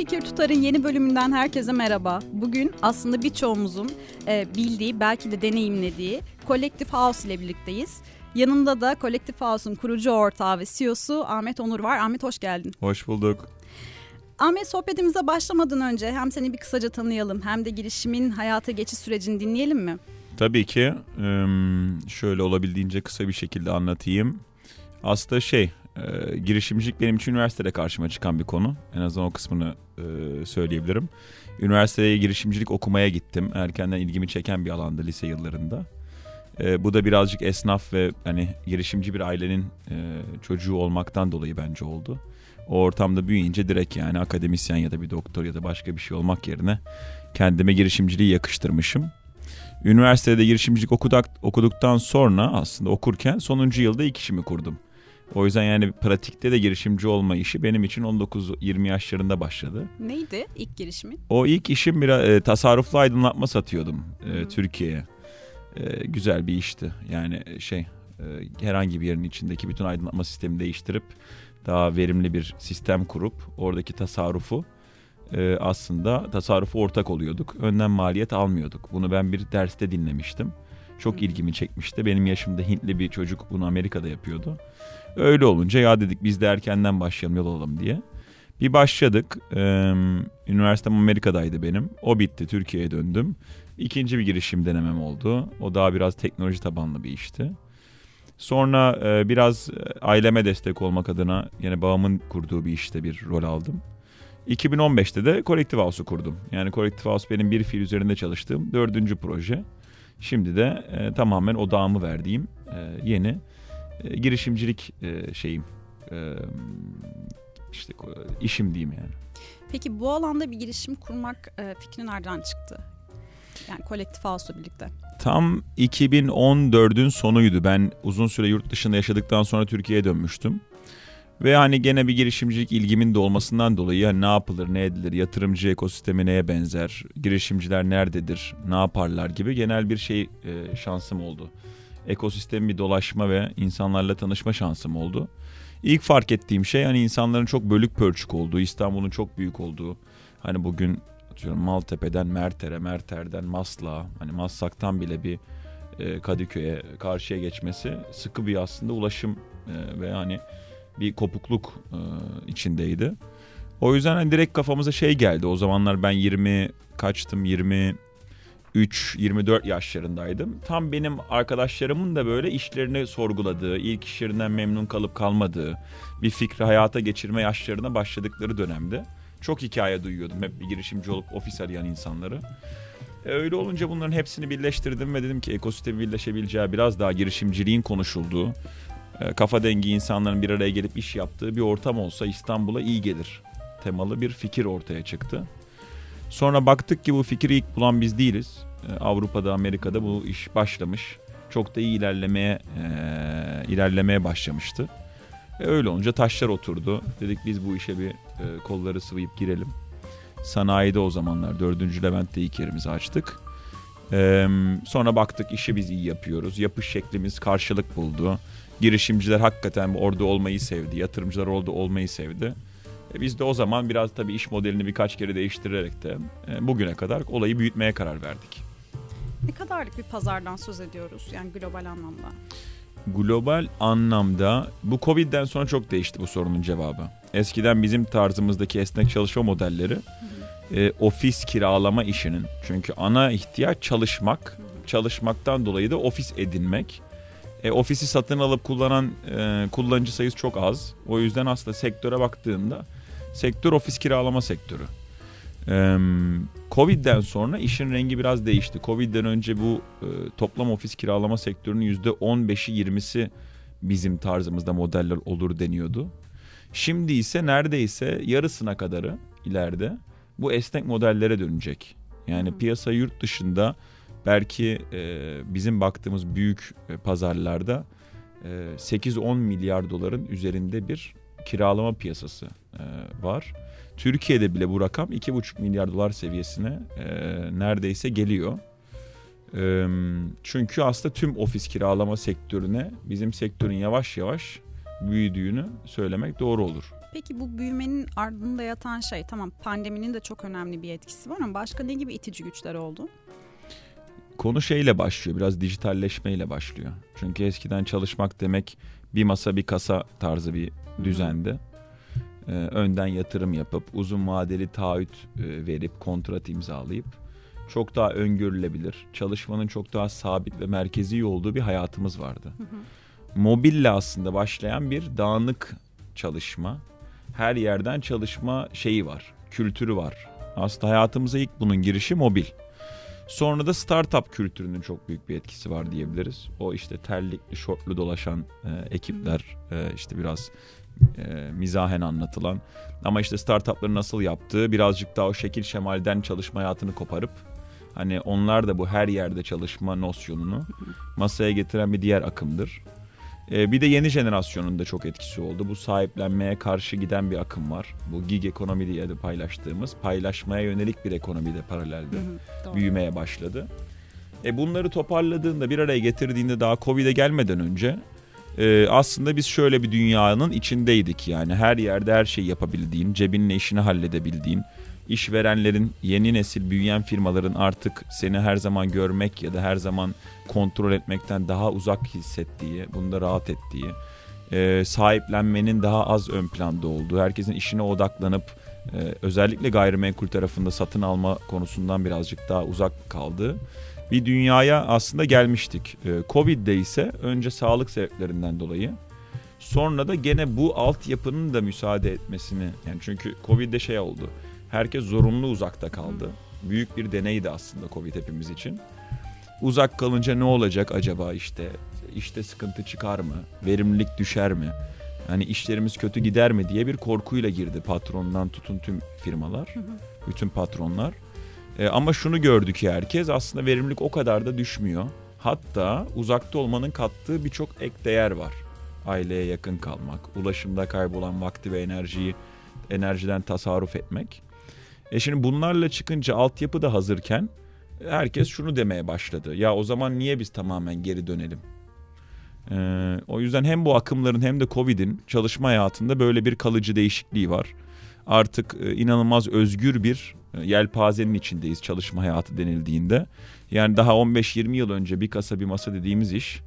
Fikir Tutar'ın yeni bölümünden herkese merhaba. Bugün aslında birçoğumuzun e, bildiği, belki de deneyimlediği Collective House ile birlikteyiz. Yanında da Collective House'un kurucu ortağı ve CEO'su Ahmet Onur var. Ahmet hoş geldin. Hoş bulduk. Ahmet sohbetimize başlamadan önce hem seni bir kısaca tanıyalım hem de girişimin hayata geçiş sürecini dinleyelim mi? Tabii ki. Şöyle olabildiğince kısa bir şekilde anlatayım. Aslında şey, e, girişimcilik benim için üniversitede karşıma çıkan bir konu. En azından o kısmını e, söyleyebilirim. Üniversiteye girişimcilik okumaya gittim. Erkenden ilgimi çeken bir alandı lise yıllarında. E, bu da birazcık esnaf ve hani girişimci bir ailenin çocuğu olmaktan dolayı bence oldu. O ortamda büyüyünce direkt yani akademisyen ya da bir doktor ya da başka bir şey olmak yerine kendime girişimciliği yakıştırmışım. Üniversitede girişimcilik okuduk, okuduktan sonra aslında okurken sonuncu yılda ilk işimi kurdum. O yüzden yani pratikte de girişimci olma işi benim için 19-20 yaşlarında başladı. Neydi ilk girişimin? O ilk işim bir e, tasarruflu aydınlatma satıyordum e, Türkiye'ye. E, güzel bir işti. Yani e, şey e, herhangi bir yerin içindeki bütün aydınlatma sistemi değiştirip daha verimli bir sistem kurup oradaki tasarrufu e, aslında tasarrufu ortak oluyorduk. Önden maliyet almıyorduk. Bunu ben bir derste dinlemiştim. Çok ilgimi çekmişti. Benim yaşımda Hintli bir çocuk bunu Amerika'da yapıyordu. Öyle olunca ya dedik biz de erkenden başlayalım yol alalım diye. Bir başladık. Üniversitem Amerika'daydı benim. O bitti. Türkiye'ye döndüm. İkinci bir girişim denemem oldu. O daha biraz teknoloji tabanlı bir işti. Sonra biraz aileme destek olmak adına yine babamın kurduğu bir işte bir rol aldım. 2015'te de Collective House'u kurdum. Yani Collective House benim bir fiil üzerinde çalıştığım dördüncü proje. Şimdi de e, tamamen odağımı verdiğim e, yeni e, girişimcilik e, şeyim e, işte işim diyeyim yani. Peki bu alanda bir girişim kurmak e, fikri nereden çıktı? Yani kolektif house'la birlikte. Tam 2014'ün sonuydu. Ben uzun süre yurt dışında yaşadıktan sonra Türkiye'ye dönmüştüm. Ve hani gene bir girişimcilik ilgimin de olmasından dolayı hani ne yapılır, ne edilir, yatırımcı ekosistemi neye benzer, girişimciler nerededir, ne yaparlar gibi genel bir şey e, şansım oldu ekosistem bir dolaşma ve insanlarla tanışma şansım oldu. İlk fark ettiğim şey hani insanların çok bölük pörçük olduğu, İstanbul'un çok büyük olduğu. Hani bugün atıyorum Maltepe'den Merter'e, Merter'den Masla, hani Maslak'tan bile bir e, Kadıköy'e karşıya geçmesi sıkı bir aslında ulaşım e, ve hani bir kopukluk e, içindeydi. O yüzden hani direkt kafamıza şey geldi. O zamanlar ben 20 kaçtım 20 23-24 yaşlarındaydım. Tam benim arkadaşlarımın da böyle işlerini sorguladığı, ilk işlerinden memnun kalıp kalmadığı, bir fikri hayata geçirme yaşlarına başladıkları dönemde. Çok hikaye duyuyordum hep bir girişimci olup ofis arayan insanları. E öyle olunca bunların hepsini birleştirdim ve dedim ki ekosistemi birleşebileceği biraz daha girişimciliğin konuşulduğu, e, kafa dengi insanların bir araya gelip iş yaptığı bir ortam olsa İstanbul'a iyi gelir temalı bir fikir ortaya çıktı. Sonra baktık ki bu fikri ilk bulan biz değiliz. Ee, Avrupa'da, Amerika'da bu iş başlamış. Çok da iyi ilerlemeye e, ilerlemeye başlamıştı. E, öyle olunca taşlar oturdu. Dedik biz bu işe bir e, kolları sıvayıp girelim. Sanayide o zamanlar 4. Levent'te ilk yerimizi açtık. E, sonra baktık işi biz iyi yapıyoruz. Yapış şeklimiz karşılık buldu. Girişimciler hakikaten orada olmayı sevdi. Yatırımcılar orada olmayı sevdi. E biz de o zaman biraz tabii iş modelini birkaç kere değiştirerek de e, bugüne kadar olayı büyütmeye karar verdik. Ne kadarlık bir pazardan söz ediyoruz yani global anlamda? Global anlamda bu Covid'den sonra çok değişti bu sorunun cevabı. Eskiden bizim tarzımızdaki esnek çalışma modelleri e, ofis kiralama işinin çünkü ana ihtiyaç çalışmak, çalışmaktan dolayı da ofis edinmek. E, ofisi satın alıp kullanan e, kullanıcı sayısı çok az. O yüzden aslında sektöre baktığında sektör ofis kiralama sektörü. Ee, Covid'den sonra işin rengi biraz değişti. Covid'den önce bu e, toplam ofis kiralama sektörünün %15'i 20'si bizim tarzımızda modeller olur deniyordu. Şimdi ise neredeyse yarısına kadarı ileride bu esnek modellere dönecek. Yani piyasa yurt dışında belki e, bizim baktığımız büyük e, pazarlarda e, 8-10 milyar doların üzerinde bir kiralama piyasası e, var. Türkiye'de bile bu rakam 2,5 milyar dolar seviyesine e, neredeyse geliyor. E, çünkü aslında tüm ofis kiralama sektörüne bizim sektörün yavaş yavaş büyüdüğünü söylemek doğru olur. Peki bu büyümenin ardında yatan şey tamam pandeminin de çok önemli bir etkisi var ama başka ne gibi itici güçler oldu? Konu şeyle başlıyor biraz dijitalleşmeyle başlıyor. Çünkü eskiden çalışmak demek bir masa bir kasa tarzı bir düzendi. Ee, önden yatırım yapıp uzun vadeli taahhüt e, verip kontrat imzalayıp çok daha öngörülebilir, çalışmanın çok daha sabit ve merkezi olduğu bir hayatımız vardı. Hı hı. Mobille aslında başlayan bir dağınık çalışma, her yerden çalışma şeyi var, kültürü var. Aslında hayatımıza ilk bunun girişi mobil. Sonra da startup kültürünün çok büyük bir etkisi var diyebiliriz. O işte terlikli, şortlu dolaşan e, ekipler, e, işte biraz e, mizahen anlatılan ama işte startupların nasıl yaptığı birazcık daha o şekil şemalden çalışma hayatını koparıp hani onlar da bu her yerde çalışma nosyonunu masaya getiren bir diğer akımdır. E, bir de yeni jenerasyonun da çok etkisi oldu. Bu sahiplenmeye karşı giden bir akım var. Bu gig ekonomi diye de paylaştığımız paylaşmaya yönelik bir ekonomi de paralelde hı hı, büyümeye başladı. E bunları toparladığında bir araya getirdiğinde daha Covid'e gelmeden önce e, aslında biz şöyle bir dünyanın içindeydik yani her yerde her şeyi yapabildiğin, cebinle işini halledebildiğin, işverenlerin, yeni nesil büyüyen firmaların artık seni her zaman görmek ya da her zaman kontrol etmekten daha uzak hissettiği, bunda rahat ettiği, e, sahiplenmenin daha az ön planda olduğu, herkesin işine odaklanıp e, özellikle gayrimenkul tarafında satın alma konusundan birazcık daha uzak kaldığı bir dünyaya aslında gelmiştik. E, Covid'de ise önce sağlık sebeplerinden dolayı sonra da gene bu altyapının da müsaade etmesini yani çünkü Covid'de şey oldu Herkes zorunlu uzakta kaldı. Büyük bir deneydi aslında Covid hepimiz için. Uzak kalınca ne olacak acaba işte? İşte sıkıntı çıkar mı? Verimlilik düşer mi? Hani işlerimiz kötü gider mi diye bir korkuyla girdi patrondan tutun tüm firmalar, bütün patronlar. E, ama şunu gördük ki herkes aslında verimlilik o kadar da düşmüyor. Hatta uzakta olmanın kattığı birçok ek değer var. Aileye yakın kalmak, ulaşımda kaybolan vakti ve enerjiyi enerjiden tasarruf etmek. E şimdi bunlarla çıkınca altyapı da hazırken herkes şunu demeye başladı. Ya o zaman niye biz tamamen geri dönelim? Ee, o yüzden hem bu akımların hem de Covid'in çalışma hayatında böyle bir kalıcı değişikliği var. Artık e, inanılmaz özgür bir e, yelpazenin içindeyiz çalışma hayatı denildiğinde. Yani daha 15-20 yıl önce bir kasa bir masa dediğimiz iş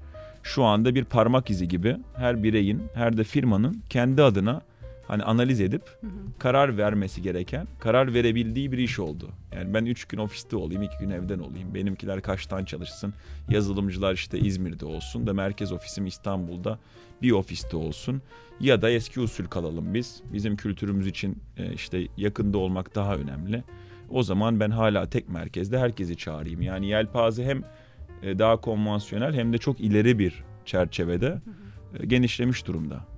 şu anda bir parmak izi gibi her bireyin her de firmanın kendi adına hani analiz edip hı hı. karar vermesi gereken, karar verebildiği bir iş oldu. Yani ben üç gün ofiste olayım, iki gün evden olayım. Benimkiler kaçtan çalışsın? Yazılımcılar işte İzmir'de olsun da merkez ofisim İstanbul'da bir ofiste olsun. Ya da eski usul kalalım biz. Bizim kültürümüz için e, işte yakında olmak daha önemli. O zaman ben hala tek merkezde herkesi çağırayım. Yani yelpaze hem e, daha konvansiyonel hem de çok ileri bir çerçevede e, genişlemiş durumda.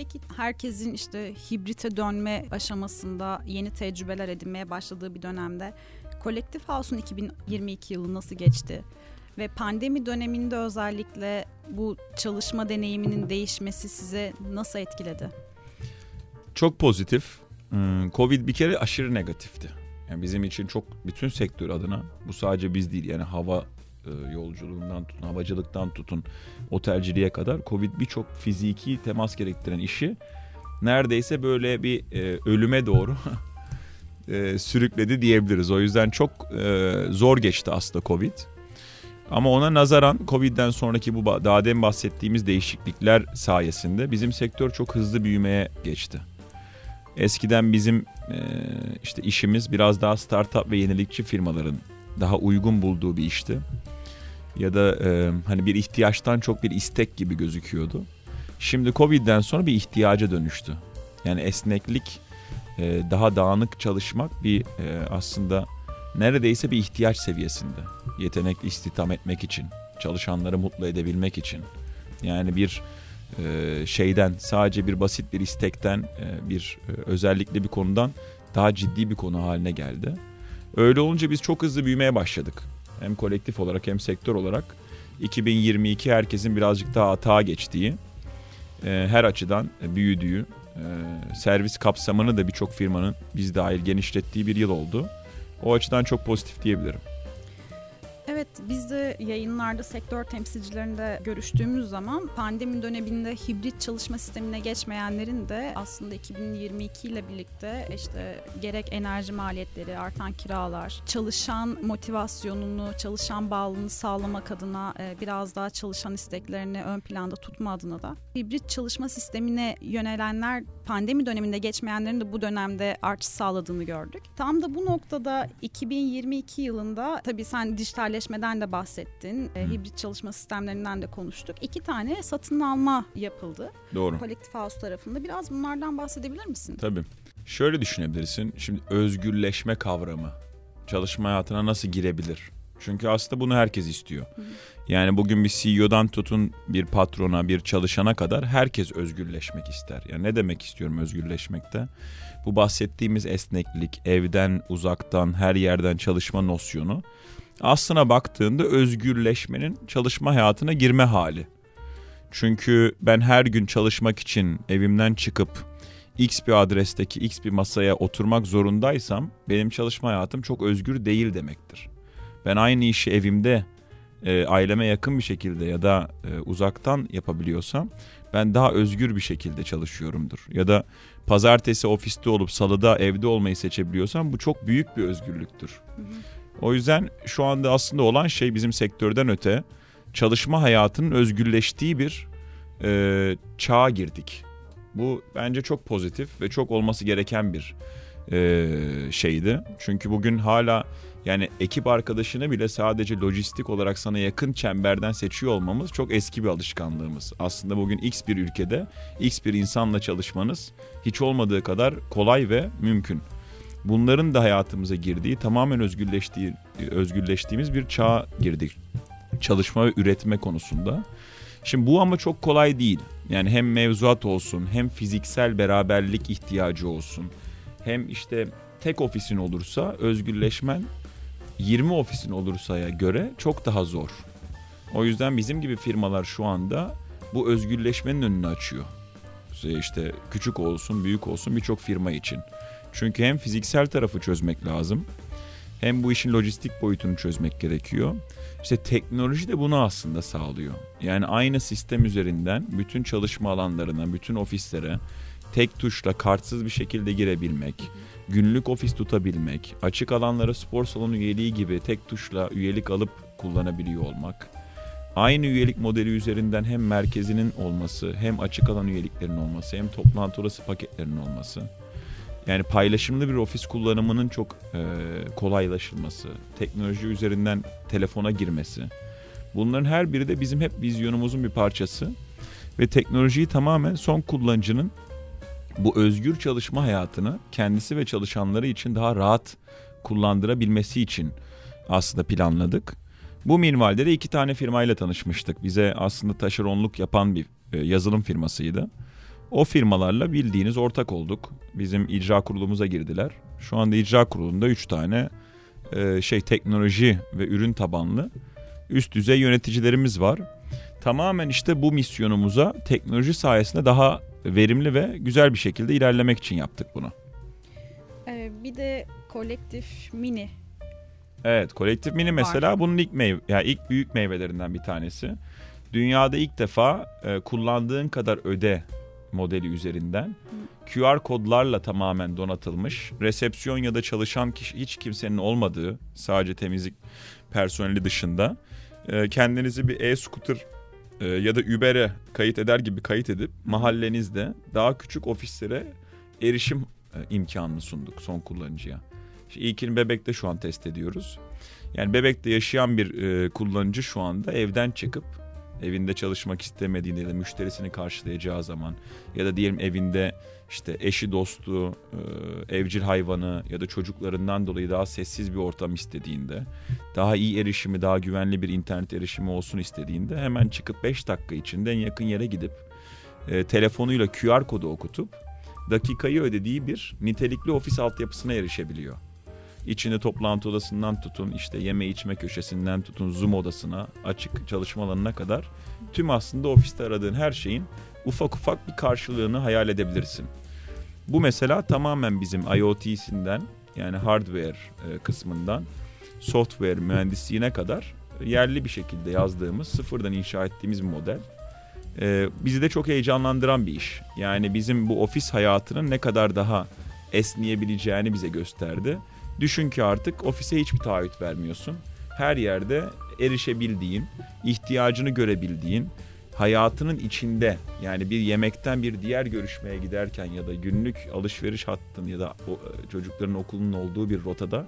Peki herkesin işte hibrite dönme aşamasında yeni tecrübeler edinmeye başladığı bir dönemde Kolektif House'un 2022 yılı nasıl geçti? Ve pandemi döneminde özellikle bu çalışma deneyiminin değişmesi size nasıl etkiledi? Çok pozitif. Hmm, Covid bir kere aşırı negatifti. Yani bizim için çok bütün sektör adına bu sadece biz değil yani hava e, yolculuğundan tutun, havacılıktan tutun, otelciliğe kadar Covid birçok fiziki temas gerektiren işi neredeyse böyle bir e, ölüme doğru e, sürükledi diyebiliriz. O yüzden çok e, zor geçti aslında Covid. Ama ona nazaran Covid'den sonraki bu daha demin bahsettiğimiz değişiklikler sayesinde bizim sektör çok hızlı büyümeye geçti. Eskiden bizim e, işte işimiz biraz daha startup ve yenilikçi firmaların daha uygun bulduğu bir işti ya da e, hani bir ihtiyaçtan çok bir istek gibi gözüküyordu. Şimdi Covid'den sonra bir ihtiyaca dönüştü. Yani esneklik, e, daha dağınık çalışmak bir e, aslında neredeyse bir ihtiyaç seviyesinde. Yetenekli istihdam etmek için, çalışanları mutlu edebilmek için. Yani bir e, şeyden sadece bir basit bir istekten e, bir e, özellikle bir konudan daha ciddi bir konu haline geldi. Öyle olunca biz çok hızlı büyümeye başladık hem kolektif olarak hem sektör olarak 2022 herkesin birazcık daha atağa geçtiği, e, her açıdan büyüdüğü, e, servis kapsamını da birçok firmanın biz dahil genişlettiği bir yıl oldu. O açıdan çok pozitif diyebilirim. Evet biz de yayınlarda sektör temsilcilerinde görüştüğümüz zaman pandemi döneminde hibrit çalışma sistemine geçmeyenlerin de aslında 2022 ile birlikte işte gerek enerji maliyetleri, artan kiralar, çalışan motivasyonunu, çalışan bağlılığını sağlamak adına e, biraz daha çalışan isteklerini ön planda tutma adına da hibrit çalışma sistemine yönelenler pandemi döneminde geçmeyenlerin de bu dönemde artış sağladığını gördük. Tam da bu noktada 2022 yılında tabii sen dijitalleşmeden de bahsettin. E, hibrit çalışma sistemlerinden de konuştuk. İki tane satın alma yapıldı. Doğru. Kolektif House tarafında. Biraz bunlardan bahsedebilir misin? Tabii. Şöyle düşünebilirsin. Şimdi özgürleşme kavramı çalışma hayatına nasıl girebilir? Çünkü aslında bunu herkes istiyor. Yani bugün bir CEO'dan tutun bir patrona, bir çalışana kadar herkes özgürleşmek ister. Yani ne demek istiyorum özgürleşmekte? Bu bahsettiğimiz esneklik, evden, uzaktan, her yerden çalışma nosyonu aslına baktığında özgürleşmenin çalışma hayatına girme hali. Çünkü ben her gün çalışmak için evimden çıkıp X bir adresteki X bir masaya oturmak zorundaysam benim çalışma hayatım çok özgür değil demektir. Ben aynı işi evimde e, aileme yakın bir şekilde ya da e, uzaktan yapabiliyorsam ben daha özgür bir şekilde çalışıyorumdur. Ya da pazartesi ofiste olup salıda evde olmayı seçebiliyorsam bu çok büyük bir özgürlüktür. Hı hı. O yüzden şu anda aslında olan şey bizim sektörden öte çalışma hayatının özgürleştiği bir e, çağa girdik. Bu bence çok pozitif ve çok olması gereken bir e, şeydi. Çünkü bugün hala yani ekip arkadaşını bile sadece lojistik olarak sana yakın çemberden seçiyor olmamız çok eski bir alışkanlığımız. Aslında bugün X bir ülkede X bir insanla çalışmanız hiç olmadığı kadar kolay ve mümkün. Bunların da hayatımıza girdiği, tamamen özgürleştiği, özgürleştiğimiz bir çağa girdik. Çalışma ve üretme konusunda. Şimdi bu ama çok kolay değil. Yani hem mevzuat olsun, hem fiziksel beraberlik ihtiyacı olsun. Hem işte tek ofisin olursa özgürleşmen 20 ofisin olursa'ya göre çok daha zor. O yüzden bizim gibi firmalar şu anda bu özgürleşmenin önünü açıyor. İşte küçük olsun, büyük olsun birçok firma için. Çünkü hem fiziksel tarafı çözmek lazım, hem bu işin lojistik boyutunu çözmek gerekiyor. İşte teknoloji de bunu aslında sağlıyor. Yani aynı sistem üzerinden bütün çalışma alanlarına, bütün ofislere tek tuşla kartsız bir şekilde girebilmek, günlük ofis tutabilmek, açık alanlara spor salonu üyeliği gibi tek tuşla üyelik alıp kullanabiliyor olmak. Aynı üyelik modeli üzerinden hem merkezinin olması, hem açık alan üyeliklerinin olması, hem toplantı odası paketlerinin olması. Yani paylaşımlı bir ofis kullanımının çok e, kolaylaşılması, teknoloji üzerinden telefona girmesi. Bunların her biri de bizim hep vizyonumuzun bir parçası ve teknolojiyi tamamen son kullanıcının bu özgür çalışma hayatını kendisi ve çalışanları için daha rahat kullandırabilmesi için aslında planladık. Bu minvalde de iki tane firmayla tanışmıştık. Bize aslında taşeronluk yapan bir e, yazılım firmasıydı. O firmalarla bildiğiniz ortak olduk. Bizim icra kurulumuza girdiler. Şu anda icra kurulunda üç tane e, şey teknoloji ve ürün tabanlı üst düzey yöneticilerimiz var. Tamamen işte bu misyonumuza teknoloji sayesinde daha verimli ve güzel bir şekilde ilerlemek için yaptık bunu. Ee, bir de kolektif mini. Evet, kolektif mini mesela var. bunun ilk meyve, yani ilk büyük meyvelerinden bir tanesi. Dünyada ilk defa e, kullandığın kadar öde modeli üzerinden Hı. QR kodlarla tamamen donatılmış, resepsiyon ya da çalışan kişi hiç kimsenin olmadığı, sadece temizlik personeli dışında e, kendinizi bir e-scooter e, ya da Uber'e kayıt eder gibi kayıt edip mahallenizde daha küçük ofislere erişim e, imkanını sunduk son kullanıcıya. İşte ilkini Bebek'te şu an test ediyoruz. Yani Bebek'te yaşayan bir e, kullanıcı şu anda evden çıkıp evinde çalışmak istemediğinde ya da müşterisini karşılayacağı zaman ya da diyelim evinde işte eşi dostu, e, evcil hayvanı ya da çocuklarından dolayı daha sessiz bir ortam istediğinde, daha iyi erişimi, daha güvenli bir internet erişimi olsun istediğinde hemen çıkıp 5 dakika içinde en yakın yere gidip e, telefonuyla QR kodu okutup dakikayı ödediği bir nitelikli ofis altyapısına erişebiliyor. İçinde toplantı odasından tutun, işte yeme içme köşesinden tutun, Zoom odasına, açık çalışma alanına kadar tüm aslında ofiste aradığın her şeyin ufak ufak bir karşılığını hayal edebilirsin. Bu mesela tamamen bizim IoT'sinden yani hardware e, kısmından software mühendisliğine kadar yerli bir şekilde yazdığımız, sıfırdan inşa ettiğimiz bir model. Ee, bizi de çok heyecanlandıran bir iş. Yani bizim bu ofis hayatının ne kadar daha esneyebileceğini bize gösterdi. Düşün ki artık ofise hiçbir taahhüt vermiyorsun. Her yerde erişebildiğin, ihtiyacını görebildiğin, hayatının içinde yani bir yemekten bir diğer görüşmeye giderken ya da günlük alışveriş hattın ya da e, çocukların okulunun olduğu bir rotada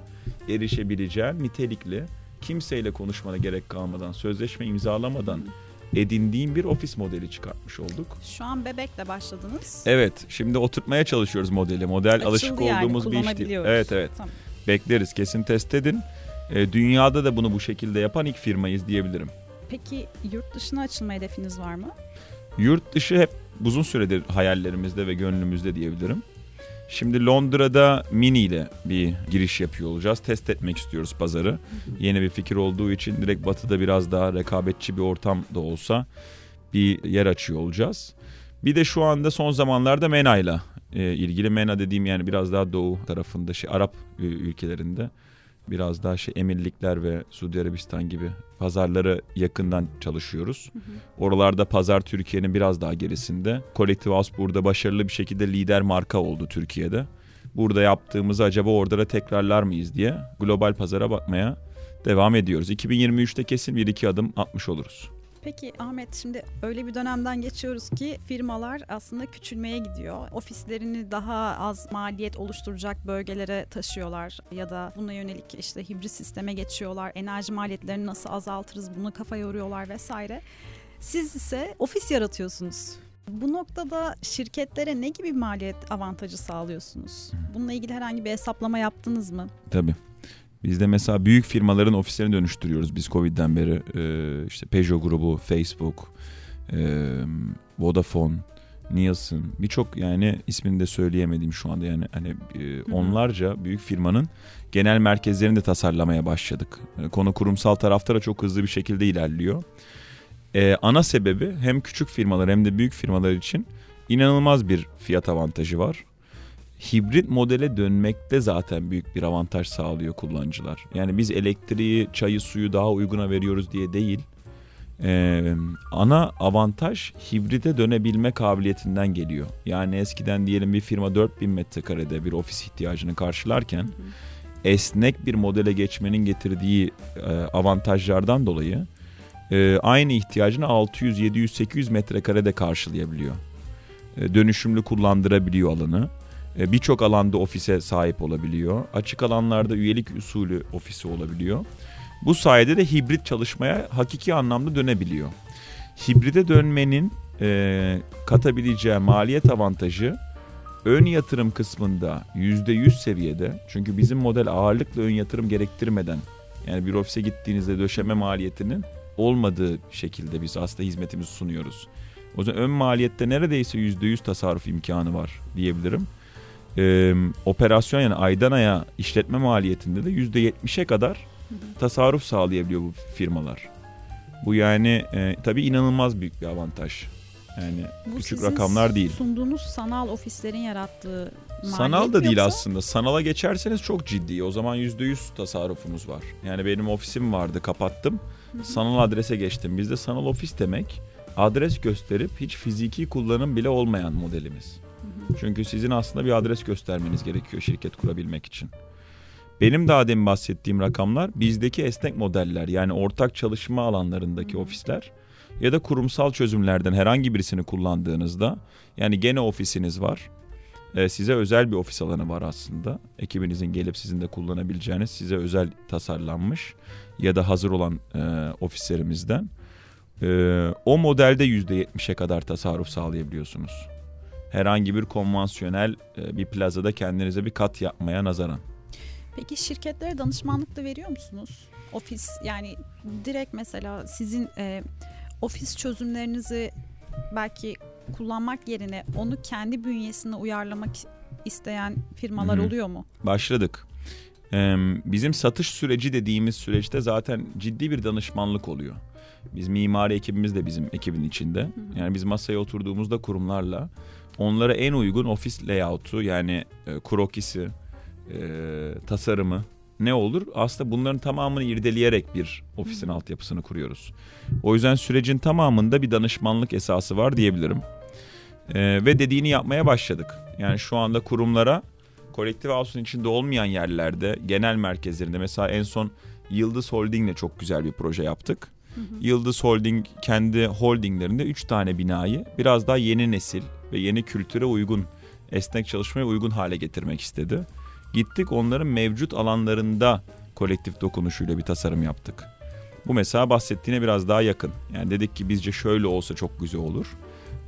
erişebileceğin nitelikli kimseyle konuşmana gerek kalmadan, sözleşme imzalamadan edindiğin bir ofis modeli çıkartmış olduk. Şu an bebekle başladınız. Evet, şimdi oturtmaya çalışıyoruz modeli. Model Açıldı alışık yani, olduğumuz bir iş değil. Evet, evet. Tamam. Bekleriz, kesin test edin. E, dünyada da bunu bu şekilde yapan ilk firmayız diyebilirim. Peki yurt dışına açılma hedefiniz var mı? Yurt dışı hep uzun süredir hayallerimizde ve gönlümüzde diyebilirim. Şimdi Londra'da Mini ile bir giriş yapıyor olacağız. Test etmek istiyoruz pazarı. Yeni bir fikir olduğu için direkt batıda biraz daha rekabetçi bir ortam da olsa bir yer açıyor olacağız. Bir de şu anda son zamanlarda MENA'yla e, ilgili MENA dediğim yani biraz daha doğu tarafında şey Arap e, ülkelerinde biraz daha şey emirlikler ve Suudi Arabistan gibi pazarları yakından çalışıyoruz. Oralarda pazar Türkiye'nin biraz daha gerisinde. Collective House burada başarılı bir şekilde lider marka oldu Türkiye'de. Burada yaptığımızı acaba orada da tekrarlar mıyız diye global pazara bakmaya devam ediyoruz. 2023'te kesin bir iki adım atmış oluruz. Peki Ahmet şimdi öyle bir dönemden geçiyoruz ki firmalar aslında küçülmeye gidiyor. Ofislerini daha az maliyet oluşturacak bölgelere taşıyorlar ya da buna yönelik işte hibrit sisteme geçiyorlar. Enerji maliyetlerini nasıl azaltırız bunu kafa yoruyorlar vesaire. Siz ise ofis yaratıyorsunuz. Bu noktada şirketlere ne gibi maliyet avantajı sağlıyorsunuz? Bununla ilgili herhangi bir hesaplama yaptınız mı? Tabii. Biz de mesela büyük firmaların ofislerini dönüştürüyoruz biz Covid'den beri. Ee, işte Peugeot grubu, Facebook, e, Vodafone, Nielsen birçok yani ismini de söyleyemediğim şu anda yani hani e, onlarca büyük firmanın genel merkezlerini de tasarlamaya başladık. Yani konu kurumsal tarafta da çok hızlı bir şekilde ilerliyor. Ee, ana sebebi hem küçük firmalar hem de büyük firmalar için inanılmaz bir fiyat avantajı var hibrit modele dönmekte zaten büyük bir avantaj sağlıyor kullanıcılar. Yani biz elektriği, çayı, suyu daha uyguna veriyoruz diye değil. Ee, ana avantaj hibrite dönebilme kabiliyetinden geliyor. Yani eskiden diyelim bir firma 4000 metrekarede bir ofis ihtiyacını karşılarken esnek bir modele geçmenin getirdiği e, avantajlardan dolayı e, aynı ihtiyacını 600, 700, 800 metrekarede karşılayabiliyor. E, dönüşümlü kullandırabiliyor alanı. E, Birçok alanda ofise sahip olabiliyor. Açık alanlarda üyelik usulü ofisi olabiliyor. Bu sayede de hibrit çalışmaya hakiki anlamda dönebiliyor. Hibride dönmenin e, katabileceği maliyet avantajı ön yatırım kısmında %100 seviyede. Çünkü bizim model ağırlıkla ön yatırım gerektirmeden yani bir ofise gittiğinizde döşeme maliyetinin olmadığı şekilde biz aslında hizmetimizi sunuyoruz. O zaman ön maliyette neredeyse %100 tasarruf imkanı var diyebilirim e, operasyon yani aydan aya işletme maliyetinde de %70'e kadar tasarruf sağlayabiliyor bu firmalar. Bu yani e, tabii inanılmaz büyük bir avantaj. Yani Bu küçük rakamlar değil. sunduğunuz sanal ofislerin yarattığı Sanal da değil yoksa? aslında. Sanala geçerseniz çok ciddi. O zaman %100 tasarrufunuz var. Yani benim ofisim vardı kapattım. Sanal adrese geçtim. Bizde sanal ofis demek adres gösterip hiç fiziki kullanım bile olmayan modelimiz. Çünkü sizin aslında bir adres göstermeniz gerekiyor şirket kurabilmek için. Benim daha demin bahsettiğim rakamlar bizdeki esnek modeller yani ortak çalışma alanlarındaki ofisler ya da kurumsal çözümlerden herhangi birisini kullandığınızda yani gene ofisiniz var. Ee, size özel bir ofis alanı var aslında. Ekibinizin gelip sizin de kullanabileceğiniz size özel tasarlanmış ya da hazır olan e, ofislerimizden. Ee, o modelde %70'e kadar tasarruf sağlayabiliyorsunuz. Herhangi bir konvansiyonel e, bir plazada kendinize bir kat yapmaya nazaran. Peki şirketlere danışmanlık da veriyor musunuz? Ofis yani direkt mesela sizin e, ofis çözümlerinizi belki kullanmak yerine onu kendi bünyesine uyarlamak isteyen firmalar Hı hı. oluyor mu? Başladık. Ee, bizim satış süreci dediğimiz süreçte zaten ciddi bir danışmanlık oluyor. Biz mimari ekibimiz de bizim ekibin içinde. Yani biz masaya oturduğumuzda kurumlarla onlara en uygun ofis layout'u yani e, krokisi, e, tasarımı ne olur? Aslında bunların tamamını irdeleyerek bir ofisin altyapısını kuruyoruz. O yüzden sürecin tamamında bir danışmanlık esası var diyebilirim. Ee, ve dediğini yapmaya başladık. Yani şu anda kurumlara kolektif house'un içinde olmayan yerlerde, genel merkezlerinde mesela en son Yıldız Holding'le çok güzel bir proje yaptık. Hı hı. Yıldız Holding kendi holdinglerinde 3 tane binayı biraz daha yeni nesil ve yeni kültüre uygun, esnek çalışmaya uygun hale getirmek istedi. Gittik onların mevcut alanlarında kolektif dokunuşuyla bir tasarım yaptık. Bu mesela bahsettiğine biraz daha yakın. Yani dedik ki bizce şöyle olsa çok güzel olur.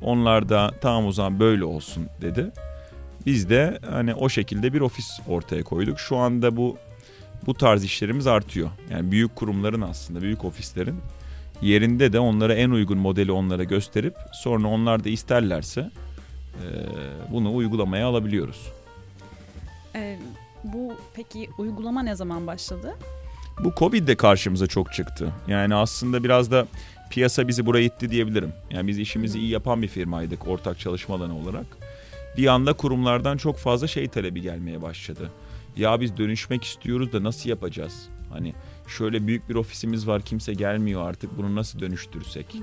Onlar da tamam o zaman böyle olsun dedi. Biz de hani o şekilde bir ofis ortaya koyduk. Şu anda bu bu tarz işlerimiz artıyor. Yani büyük kurumların aslında büyük ofislerin yerinde de onlara en uygun modeli onlara gösterip sonra onlar da isterlerse bunu uygulamaya alabiliyoruz. Ee, bu peki uygulama ne zaman başladı? Bu Covid de karşımıza çok çıktı. Yani aslında biraz da piyasa bizi buraya itti diyebilirim. Yani biz işimizi iyi yapan bir firmaydık ortak çalışma alanı olarak. Bir anda kurumlardan çok fazla şey talebi gelmeye başladı. Ya biz dönüşmek istiyoruz da nasıl yapacağız? Hani şöyle büyük bir ofisimiz var kimse gelmiyor artık bunu nasıl dönüştürsek?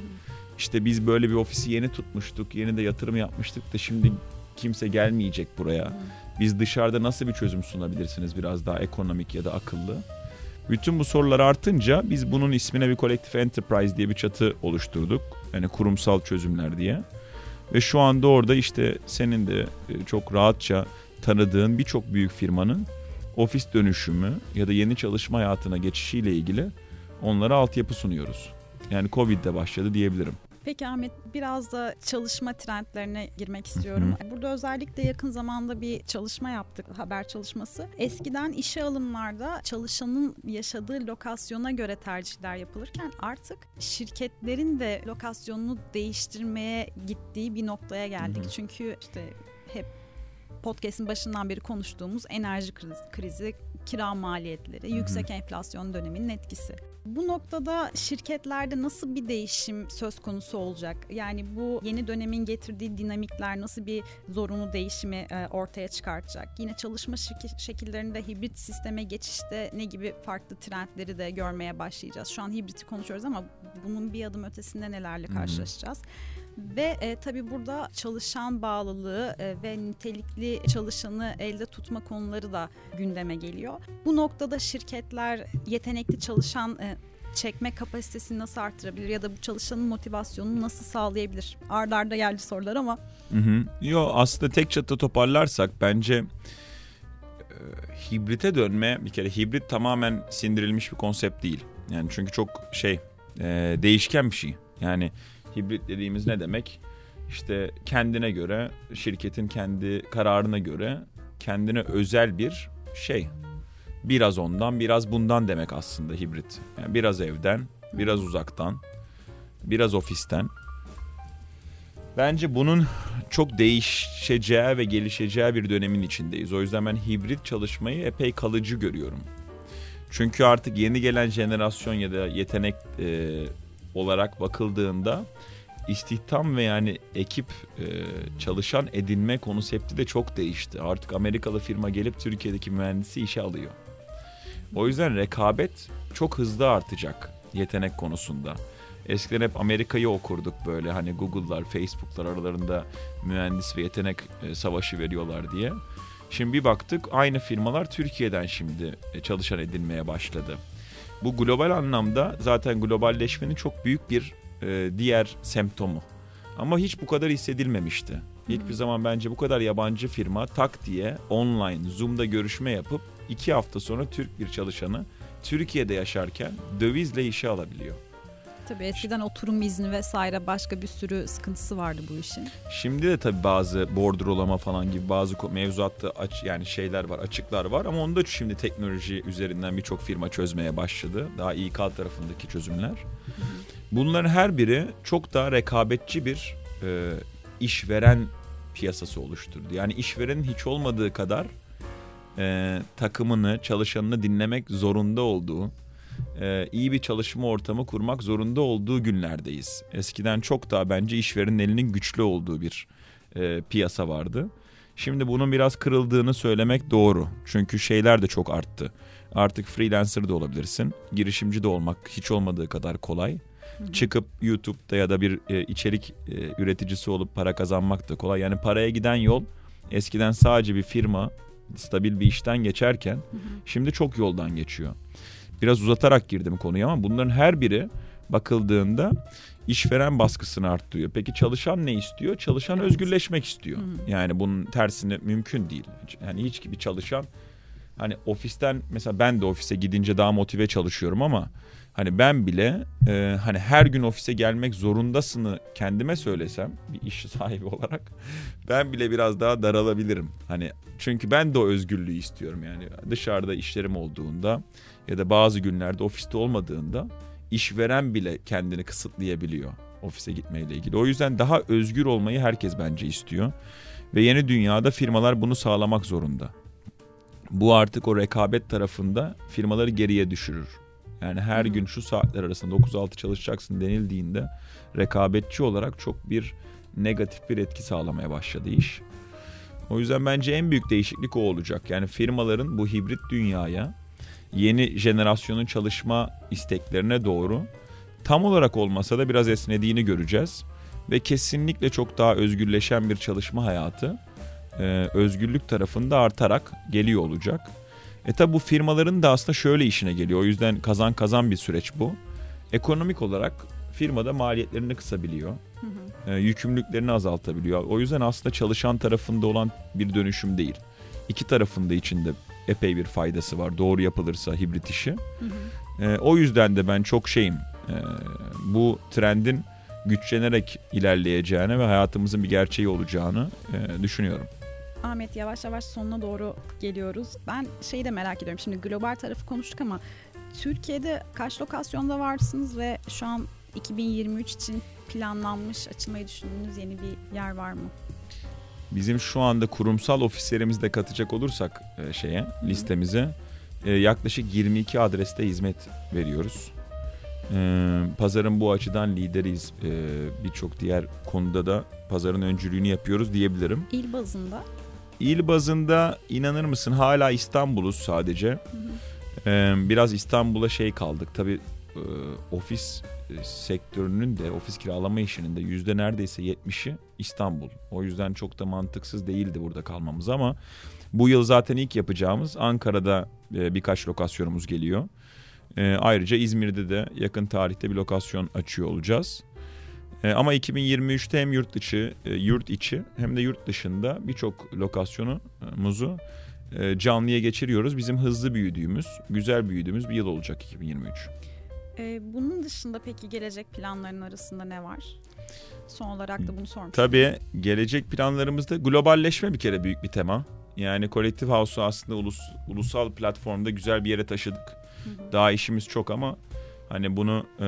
İşte biz böyle bir ofisi yeni tutmuştuk, yeni de yatırım yapmıştık da şimdi kimse gelmeyecek buraya. Biz dışarıda nasıl bir çözüm sunabilirsiniz biraz daha ekonomik ya da akıllı? Bütün bu sorular artınca biz bunun ismine bir kolektif enterprise diye bir çatı oluşturduk. Yani kurumsal çözümler diye. Ve şu anda orada işte senin de e, çok rahatça tanıdığın birçok büyük firmanın ofis dönüşümü ya da yeni çalışma hayatına geçişiyle ilgili onlara altyapı sunuyoruz. Yani Covid'de başladı diyebilirim. Peki Ahmet biraz da çalışma trendlerine girmek istiyorum. Hı hı. Burada özellikle yakın zamanda bir çalışma yaptık, haber çalışması. Eskiden işe alımlarda çalışanın yaşadığı lokasyona göre tercihler yapılırken artık şirketlerin de lokasyonunu değiştirmeye gittiği bir noktaya geldik. Hı hı. Çünkü işte hep podcast'in başından beri konuştuğumuz enerji krizi, kira maliyetleri, Hı-hı. yüksek enflasyon döneminin etkisi. Bu noktada şirketlerde nasıl bir değişim söz konusu olacak? Yani bu yeni dönemin getirdiği dinamikler nasıl bir zorunlu değişimi e, ortaya çıkartacak? Yine çalışma şekillerinde hibrit sisteme geçişte ne gibi farklı trendleri de görmeye başlayacağız? Şu an hibriti konuşuyoruz ama bunun bir adım ötesinde nelerle karşılaşacağız? Hı-hı. Ve e, tabii burada çalışan bağlılığı e, ve nitelikli çalışanı elde tutma konuları da gündeme geliyor. Bu noktada şirketler yetenekli çalışan e, çekme kapasitesini nasıl artırabilir ya da bu çalışanın motivasyonunu nasıl sağlayabilir? Arda arda geldi sorular ama. Hı. Yo aslında tek çatı toparlarsak bence e, hibrite dönme bir kere hibrit tamamen sindirilmiş bir konsept değil. Yani çünkü çok şey e, değişken bir şey. Yani Hibrit dediğimiz ne demek? İşte kendine göre, şirketin kendi kararına göre kendine özel bir şey. Biraz ondan, biraz bundan demek aslında hibrit. Yani biraz evden, biraz uzaktan, biraz ofisten. Bence bunun çok değişeceği ve gelişeceği bir dönemin içindeyiz. O yüzden ben hibrit çalışmayı epey kalıcı görüyorum. Çünkü artık yeni gelen jenerasyon ya da yetenek olarak bakıldığında istihdam ve yani ekip e, çalışan edinme konsepti de çok değişti. Artık Amerikalı firma gelip Türkiye'deki mühendisi işe alıyor. O yüzden rekabet çok hızlı artacak yetenek konusunda. Eskiden hep Amerika'yı okurduk böyle hani Google'lar, Facebook'lar aralarında mühendis ve yetenek e, savaşı veriyorlar diye. Şimdi bir baktık aynı firmalar Türkiye'den şimdi e, çalışan edinmeye başladı. Bu global anlamda zaten globalleşmenin çok büyük bir e, diğer semptomu. Ama hiç bu kadar hissedilmemişti. Hiçbir zaman bence bu kadar yabancı firma tak diye online Zoom'da görüşme yapıp iki hafta sonra Türk bir çalışanı Türkiye'de yaşarken dövizle işe alabiliyor. Tabii eskiden oturum izni vesaire başka bir sürü sıkıntısı vardı bu işin. Şimdi de tabii bazı bordrolama falan gibi bazı mevzuatta aç, yani şeyler var, açıklar var ama onu da şimdi teknoloji üzerinden birçok firma çözmeye başladı. Daha İK tarafındaki çözümler. Bunların her biri çok daha rekabetçi bir e, işveren piyasası oluşturdu. Yani işverenin hiç olmadığı kadar e, takımını, çalışanını dinlemek zorunda olduğu e, iyi bir çalışma ortamı kurmak zorunda olduğu günlerdeyiz. Eskiden çok daha bence işverenin elinin güçlü olduğu bir e, piyasa vardı. Şimdi bunun biraz kırıldığını söylemek doğru. Çünkü şeyler de çok arttı. Artık freelancer de olabilirsin. Girişimci de olmak hiç olmadığı kadar kolay. Hı-hı. Çıkıp YouTube'da ya da bir e, içerik e, üreticisi olup para kazanmak da kolay. Yani paraya giden yol eskiden sadece bir firma stabil bir işten geçerken Hı-hı. şimdi çok yoldan geçiyor. Biraz uzatarak girdim konuya ama bunların her biri bakıldığında işveren baskısını arttırıyor. Peki çalışan ne istiyor? Çalışan evet. özgürleşmek istiyor. Hı. Yani bunun tersini mümkün değil. Yani hiç gibi çalışan hani ofisten mesela ben de ofise gidince daha motive çalışıyorum ama hani ben bile e, hani her gün ofise gelmek zorundasını kendime söylesem bir iş sahibi olarak ben bile biraz daha daralabilirim. Hani çünkü ben de o özgürlüğü istiyorum yani dışarıda işlerim olduğunda ya da bazı günlerde ofiste olmadığında işveren bile kendini kısıtlayabiliyor ofise gitmeyle ilgili. O yüzden daha özgür olmayı herkes bence istiyor. Ve yeni dünyada firmalar bunu sağlamak zorunda. Bu artık o rekabet tarafında firmaları geriye düşürür. Yani her gün şu saatler arasında 9-6 çalışacaksın denildiğinde rekabetçi olarak çok bir negatif bir etki sağlamaya başladı iş. O yüzden bence en büyük değişiklik o olacak. Yani firmaların bu hibrit dünyaya yeni jenerasyonun çalışma isteklerine doğru tam olarak olmasa da biraz esnediğini göreceğiz. Ve kesinlikle çok daha özgürleşen bir çalışma hayatı özgürlük tarafında artarak geliyor olacak. E tabi bu firmaların da aslında şöyle işine geliyor. O yüzden kazan kazan bir süreç bu. Ekonomik olarak firmada maliyetlerini kısabiliyor. Hı hı. E, yükümlülüklerini azaltabiliyor. O yüzden aslında çalışan tarafında olan bir dönüşüm değil. İki tarafında içinde epey bir faydası var doğru yapılırsa hibrit işi. Hı hı. E, o yüzden de ben çok şeyim e, bu trendin güçlenerek ilerleyeceğini ve hayatımızın bir gerçeği olacağını e, düşünüyorum. Ahmet yavaş yavaş sonuna doğru geliyoruz. Ben şeyi de merak ediyorum. Şimdi global tarafı konuştuk ama Türkiye'de kaç lokasyonda varsınız ve şu an 2023 için planlanmış, açılmayı düşündüğünüz yeni bir yer var mı? Bizim şu anda kurumsal ofislerimizi de katacak olursak e, şeye listemize e, yaklaşık 22 adreste hizmet veriyoruz. E, pazarın bu açıdan lideriyiz. Birçok diğer konuda da pazarın öncülüğünü yapıyoruz diyebilirim. İl bazında? İl bazında inanır mısın hala İstanbul'uz sadece. Hı hı. Biraz İstanbul'a şey kaldık. Tabii ofis sektörünün de ofis kiralama işinin de yüzde neredeyse 70'i İstanbul. O yüzden çok da mantıksız değildi burada kalmamız ama bu yıl zaten ilk yapacağımız Ankara'da e, birkaç lokasyonumuz geliyor. E, ayrıca İzmir'de de yakın tarihte bir lokasyon açıyor olacağız. E, ama 2023'te hem yurt içi, yurt içi hem de yurt dışında birçok lokasyonumuzu canlıya geçiriyoruz. Bizim hızlı büyüdüğümüz, güzel büyüdüğümüz bir yıl olacak 2023. Ee, bunun dışında peki gelecek planların arasında ne var? Son olarak da bunu sormuş. Tabii gelecek planlarımızda globalleşme bir kere büyük bir tema. Yani Collective House'u aslında ulus, ulusal platformda güzel bir yere taşıdık. Hı hı. Daha işimiz çok ama hani bunu e,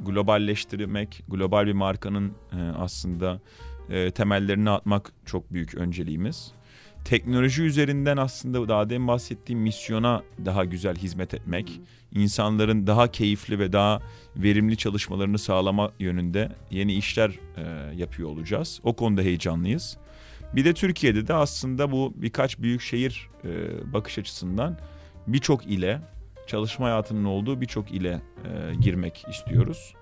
globalleştirmek, global bir markanın e, aslında e, temellerini atmak çok büyük önceliğimiz. Teknoloji üzerinden aslında daha demin bahsettiğim misyona daha güzel hizmet etmek. İnsanların daha keyifli ve daha verimli çalışmalarını sağlama yönünde yeni işler e, yapıyor olacağız. O konuda heyecanlıyız. Bir de Türkiye'de de aslında bu birkaç büyük şehir e, bakış açısından birçok ile çalışma hayatının olduğu birçok ile e, girmek istiyoruz.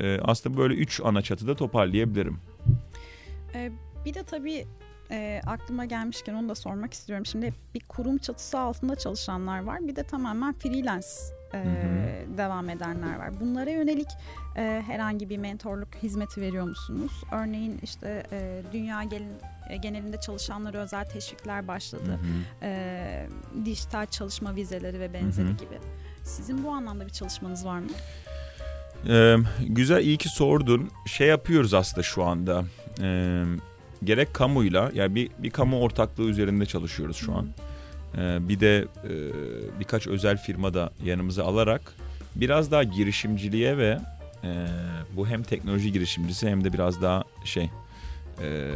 E, aslında böyle üç ana çatıda toparlayabilirim. E, bir de tabii e, aklıma gelmişken onu da sormak istiyorum. Şimdi bir kurum çatısı altında çalışanlar var. Bir de tamamen freelance e, devam edenler var. Bunlara yönelik e, herhangi bir mentorluk hizmeti veriyor musunuz? Örneğin işte e, dünya gelin, e, genelinde çalışanlara özel teşvikler başladı. Hı hı. E, dijital çalışma vizeleri ve benzeri hı hı. gibi. Sizin bu anlamda bir çalışmanız var mı? Ee, güzel iyi ki sordun. Şey yapıyoruz aslında şu anda. Ee, gerek kamuyla yani bir, bir kamu ortaklığı üzerinde çalışıyoruz şu an. Ee, bir de e, birkaç özel firma da yanımıza alarak biraz daha girişimciliğe ve e, bu hem teknoloji girişimcisi hem de biraz daha şey e,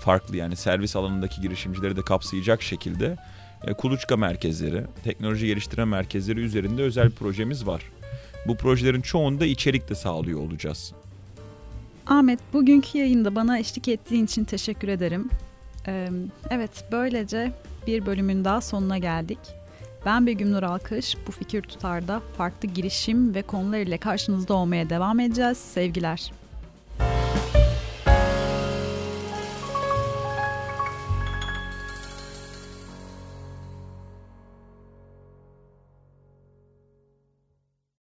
farklı yani servis alanındaki girişimcileri de kapsayacak şekilde e, kuluçka merkezleri, teknoloji geliştirme merkezleri üzerinde özel projemiz var. Bu projelerin çoğunda içerik de sağlıyor olacağız. Ahmet bugünkü yayında bana eşlik ettiğin için teşekkür ederim. Evet böylece bir bölümün daha sonuna geldik. Ben Begüm Nur Alkış. Bu fikir tutarda farklı girişim ve konular ile karşınızda olmaya devam edeceğiz. Sevgiler.